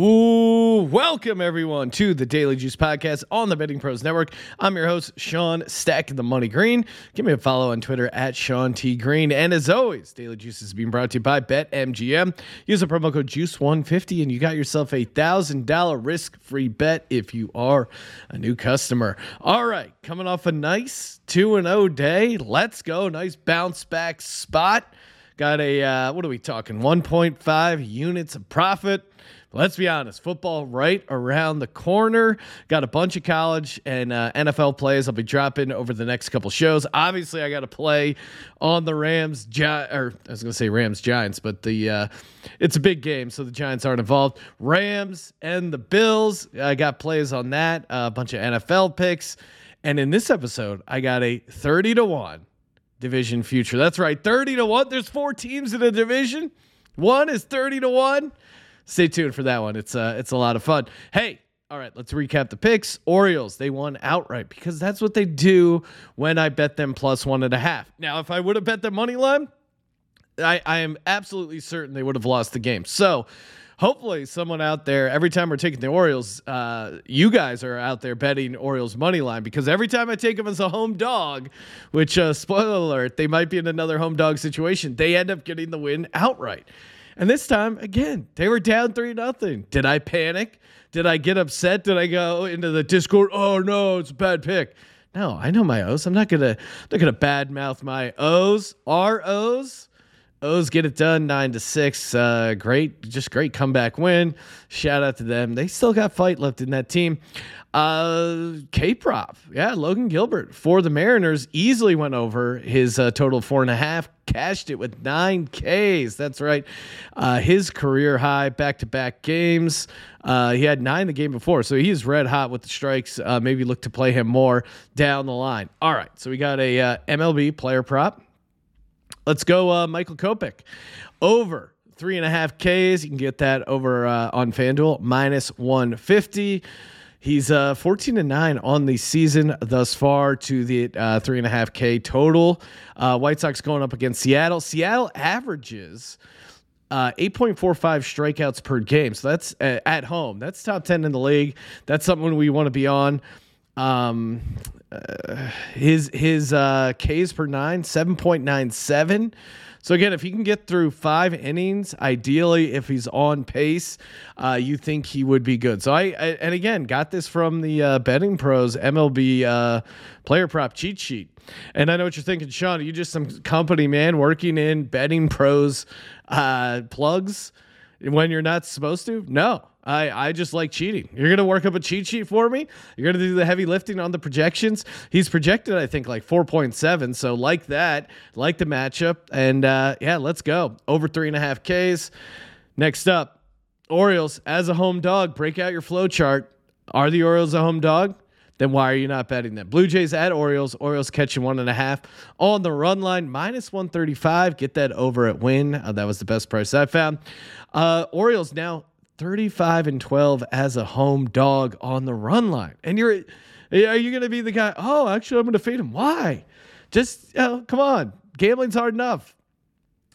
Ooh, welcome everyone to the Daily Juice Podcast on the Betting Pros Network. I'm your host, Sean Stack the Money Green. Give me a follow on Twitter at Sean T Green. And as always, Daily Juice is being brought to you by BetMGM. Use the promo code Juice150 and you got yourself a thousand dollar risk free bet if you are a new customer. All right, coming off a nice 2 and 0 day. Let's go. Nice bounce back spot. Got a, uh, what are we talking? 1.5 units of profit let's be honest, football right around the corner. Got a bunch of college and uh, NFL plays I'll be dropping over the next couple shows. Obviously, I got to play on the Rams, Gi- or I was going to say Rams Giants, but the uh, it's a big game, so the Giants aren't involved. Rams and the Bills, I got plays on that. Uh, a bunch of NFL picks, and in this episode, I got a thirty to one division future. That's right, thirty to one. There's four teams in a division. One is thirty to one stay tuned for that one. It's uh, it's a lot of fun. Hey, all right, let's recap the picks. Orioles, they won outright because that's what they do when I bet them plus one and a half. Now, if I would have bet the money line, I, I am absolutely certain they would have lost the game. So hopefully someone out there, every time we're taking the Orioles, uh, you guys are out there betting Orioles money line because every time I take them as a home dog, which uh, spoiler alert, they might be in another home dog situation, they end up getting the win outright. And this time, again, they were down three nothing. Did I panic? Did I get upset? Did I go into the Discord? Oh no, it's a bad pick. No, I know my O's. I'm not gonna not gonna badmouth my O's. Our O's. O's get it done nine to six. Uh, great, just great comeback win. Shout out to them. They still got fight left in that team. Uh, K prop, yeah, Logan Gilbert for the Mariners easily went over his uh, total four and a half, cashed it with nine Ks. That's right, uh, his career high back to back games. Uh, he had nine the game before, so he's red hot with the strikes. Uh, maybe look to play him more down the line. All right, so we got a uh, MLB player prop. Let's go, uh, Michael Kopech. Over three and a half Ks. You can get that over uh, on FanDuel, minus 150. He's uh, 14 and 9 on the season thus far to the uh, three and a half K total. Uh, White Sox going up against Seattle. Seattle averages uh, 8.45 strikeouts per game. So that's uh, at home. That's top 10 in the league. That's something we want to be on. Um, his his uh, Ks per nine, 7.97. So again, if he can get through five innings, ideally, if he's on pace, uh, you think he would be good. So I, I and again got this from the uh, betting pros MLB uh, player prop cheat sheet. And I know what you're thinking, Sean. Are you just some company man working in betting pros uh, plugs when you're not supposed to? No, I, I just like cheating. You're going to work up a cheat sheet for me. You're going to do the heavy lifting on the projections. He's projected, I think, like 4.7. So, like that, like the matchup. And uh, yeah, let's go. Over three and a half Ks. Next up, Orioles as a home dog. Break out your flow chart. Are the Orioles a home dog? Then why are you not betting them? Blue Jays at Orioles. Orioles catching one and a half on the run line, minus 135. Get that over at Wynn. Uh, that was the best price I found. Uh, Orioles now 35 and 12 as a home dog on the run line. And you're are you going to be the guy, "Oh, actually I'm going to fade him." Why? Just come on. Gambling's hard enough.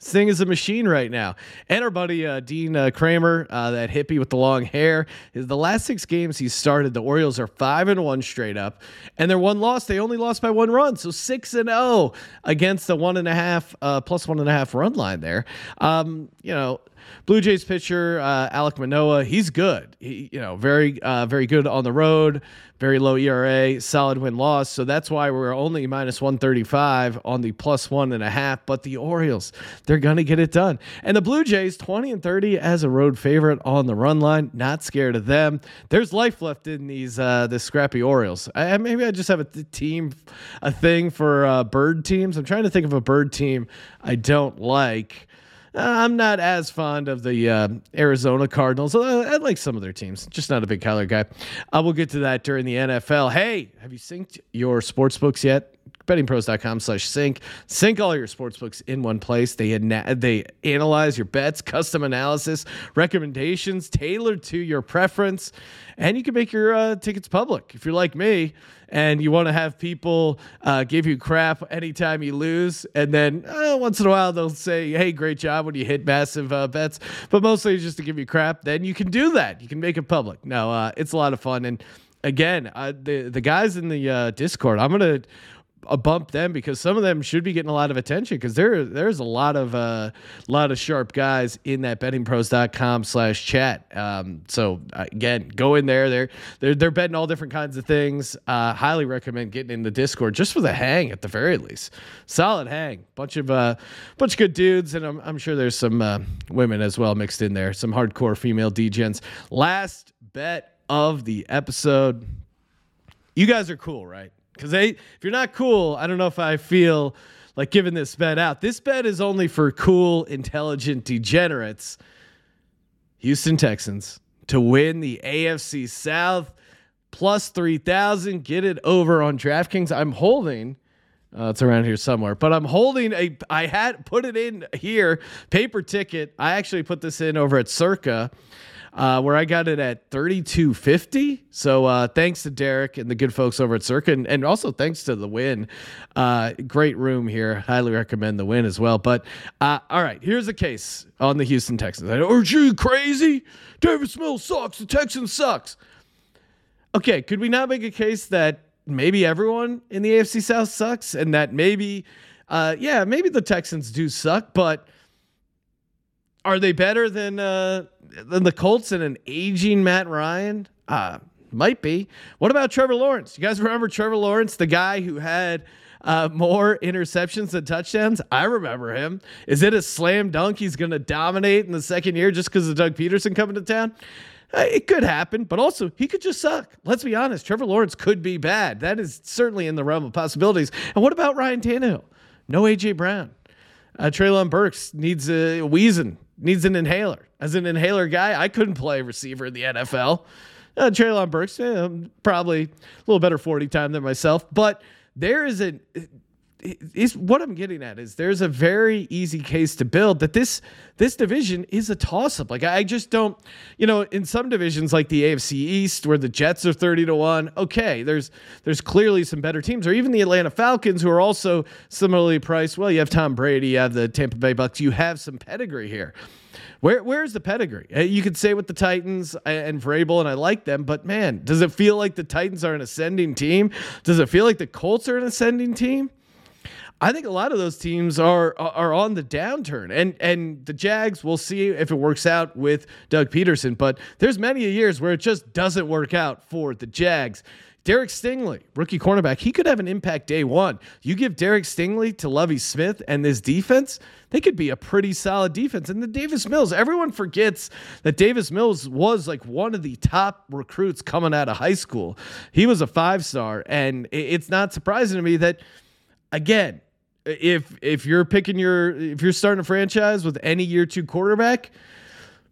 This thing is a machine right now. And our buddy uh, Dean uh, Kremer, uh, that hippie with the long hair, is the last six games he started, the Orioles are five and one straight up, and their one loss, they only lost by one run, so six and oh against the one and a half uh, plus one and a half run line there. Um, you know. Blue Jays pitcher uh, Alek Manoah, he's good. He, you know, very, uh, very good on the road. Very low ERA, solid win loss. So that's why we're only minus 135 on the plus one and a half. But the Orioles, they're going to get it done. And the Blue Jays, 20 and 30 as a road favorite on the run line. Not scared of them. There's life left in these uh, the scrappy Orioles. I, maybe I just have a th- team, a thing for uh, bird teams. I'm trying to think of a bird team I don't like. Uh, I'm not as fond of the uh, Arizona Cardinals. I like some of their teams, just not a big Kyler guy. Uh, we'll get to that during the NFL. Hey, have you synced your sports books yet? bettingpros.com slash sync. Sync all your sports books in one place. They, ana- they analyze your bets, custom analysis, recommendations tailored to your preference, and you can make your uh, tickets public. If you're like me and you want to have people uh, give you crap anytime you lose, and then uh, once in a while they'll say, hey, great job when you hit massive uh, bets, but mostly just to give you crap, then you can do that. You can make it public. No, uh, it's a lot of fun. And again, uh, the, the guys in the Discord, I'm to a bump them because some of them should be getting a lot of attention because there there's a lot of uh lot of sharp guys in that bettingpros.com slash chat. Um so uh, again go in there. They're they're they're betting all different kinds of things. Uh highly recommend getting in the discord just for the hang at the very least. Solid hang. Bunch of uh bunch of good dudes and i'm, I'm sure there's some uh, women as well mixed in there. Some hardcore female dgens last bet of the episode. You guys are cool right because they, if you're not cool, I don't know if I feel like giving this bet out. This bet is only for cool, intelligent degenerates. Houston Texans to win the AFC South plus 3,000. Get it over on DraftKings. I'm holding. Uh, it's around here somewhere, but I'm holding a. I had put it in here, paper ticket. I actually put this in over at Circa uh, where I got it at 32.50. So uh, thanks to Derek and the good folks over at Circa, and, and also thanks to the Wynn. Uh, great room here. Highly recommend the Wynn as well. But uh, all right, here's the case on the Houston Texans. Are you crazy? Davis Mills sucks. The Texans sucks. Okay, could we not make a case that maybe everyone in the AFC South sucks, and that maybe, uh, yeah, maybe the Texans do suck, but are they better than uh, than the Colts and an aging Matt Ryan? Uh, might be. What about Trevor Lawrence? You guys remember Trevor Lawrence, the guy who had uh, more interceptions than touchdowns? I remember him. Is it a slam dunk? He's going to dominate in the second year just because of Doug Pederson coming to town? Uh, it could happen, but also he could just suck. Let's be honest. Trevor Lawrence could be bad. That is certainly in the realm of possibilities. And what about Ryan Tannehill? No AJ Brown. Uh, Treylon Burks needs a wheezing needs an inhaler. As an inhaler guy, I couldn't play receiver in the NFL. Uh, Treylon Burks, eh, probably a little better 40 time than myself, but there is a is what I'm getting at is there's a very easy case to build that this this division is a toss up. Like I just don't, you know, in some divisions like the AFC East where the Jets are 30 to 1, okay, there's there's clearly some better teams or even the Atlanta Falcons who are also similarly priced. Well, you have Tom Brady, you have the Tampa Bay Bucks, you have some pedigree here. Where where's the pedigree? Uh, you could say with the Titans and Vrabel, and I like them, but man, does it feel like the Titans are an ascending team? Does it feel like the Colts are an ascending team? I think a lot of those teams are uh, are on the downturn, and and the Jags. We'll see if it works out with Doug Pederson. but there's many years where it just doesn't work out for the Jags. Derek Stingley, rookie cornerback, he could have an impact day one. You give Derek Stingley to Lovie Smith and this defense, they could be a pretty solid defense. And the Davis Mills, everyone forgets that Davis Mills was like one of the top recruits coming out of high school. He was a five star, and it's not surprising to me that, again, if if you're picking your if you're starting a franchise with any year two quarterback,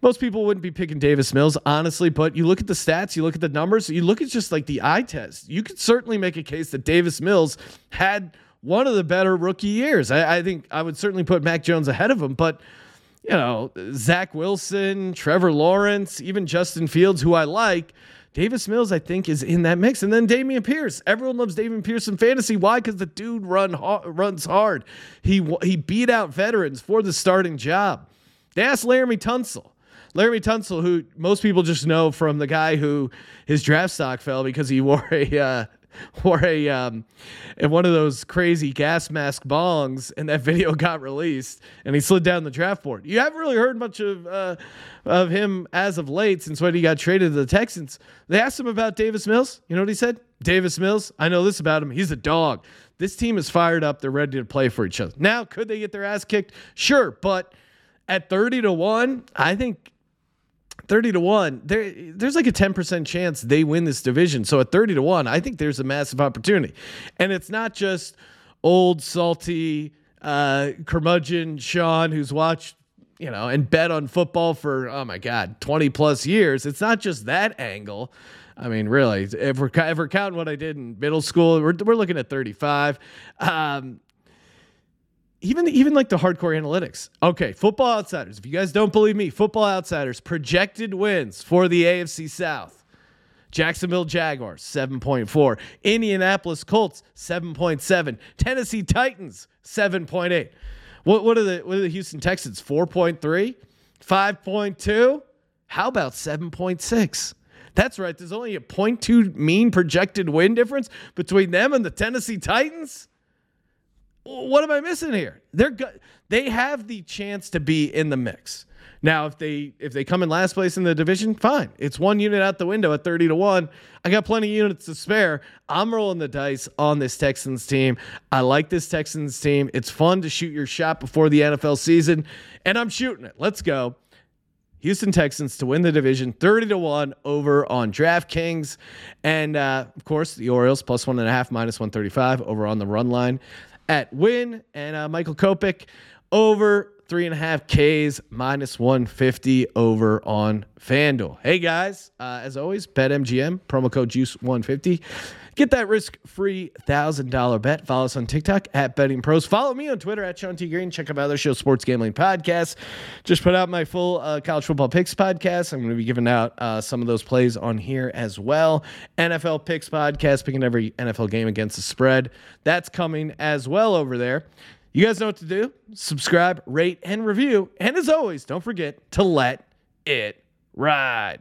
most people wouldn't be picking Davis Mills, honestly. But you look at the stats, you look at the numbers, you look at just like the eye test. You could certainly make a case that Davis Mills had one of the better rookie years. I, I think I would certainly put Mac Jones ahead of him, but you know, Zach Wilson, Trevor Lawrence, even Justin Fields, who I like Davis Mills, I think, is in that mix. And then Dameon Pierce. Everyone loves Dameon Pierce in fantasy. Why? Because the dude run runs hard. He he beat out veterans for the starting job. They asked Laremy Tunsil. Laremy Tunsil, who most people just know from the guy who his draft stock fell because he wore a uh, wore a um, in one of those crazy gas mask bongs, and that video got released, and he slid down the draft board. You haven't really heard much of uh, of him as of late since when he got traded to the Texans. They asked him about Davis Mills. You know what he said? Davis Mills. I know this about him. He's a dog. This team is fired up. They're ready to play for each other. Now, could they get their ass kicked? Sure, but at 30 to 1, I think 30 to 1 there there's like a 10% chance they win this division so at 30 to 1 i think there's a massive opportunity and it's not just old salty uh curmudgeon sean who's watched you know, and bet on football for, oh my God, 20 plus years. It's not just that angle. I mean, really, if we're, if we're counting what I did in middle school, we're, we're looking at 35. Um, even even like the hardcore analytics. Okay, Football Outsiders. If you guys don't believe me, Football Outsiders projected wins for the AFC South. Jacksonville Jaguars 7.4, Indianapolis Colts 7.7, Tennessee Titans 7.8. What what are the what are the Houston Texans 4.3, 5.2? How about 7.6? That's right. There's only a 0.2 mean projected win difference between them and the Tennessee Titans what am I missing here? They're go- they have the chance to be in the mix. Now, if they if they come in last place in the division, fine. It's one unit out the window at 30 to 1. I got plenty of units to spare. I'm rolling the dice on this Texans team. I like this Texans team. It's fun to shoot your shot before the NFL season, and I'm shooting it. Let's go. Houston Texans to win the division 30 to 1 over on DraftKings. And uh, of course, the Orioles plus one and a half, minus 135 over on the run line at Wynn. And uh, Michael Kopech over three and a half Ks minus 150 over on FanDuel. Hey guys, uh, as always, BetMGM, promo code JUICE150. Get that risk free $1,000 bet. Follow us on TikTok at Betting Pros. Follow me on Twitter at Sean T. Green. Check out my other show, Sports Gambling Podcast. Just put out my full uh, college football picks podcast. I'm going to be giving out uh, some of those plays on here as well. NFL Picks Podcast, picking every NFL game against the spread. That's coming as well over there. You guys know what to do. Subscribe, rate, and review. And as always, don't forget to let it ride.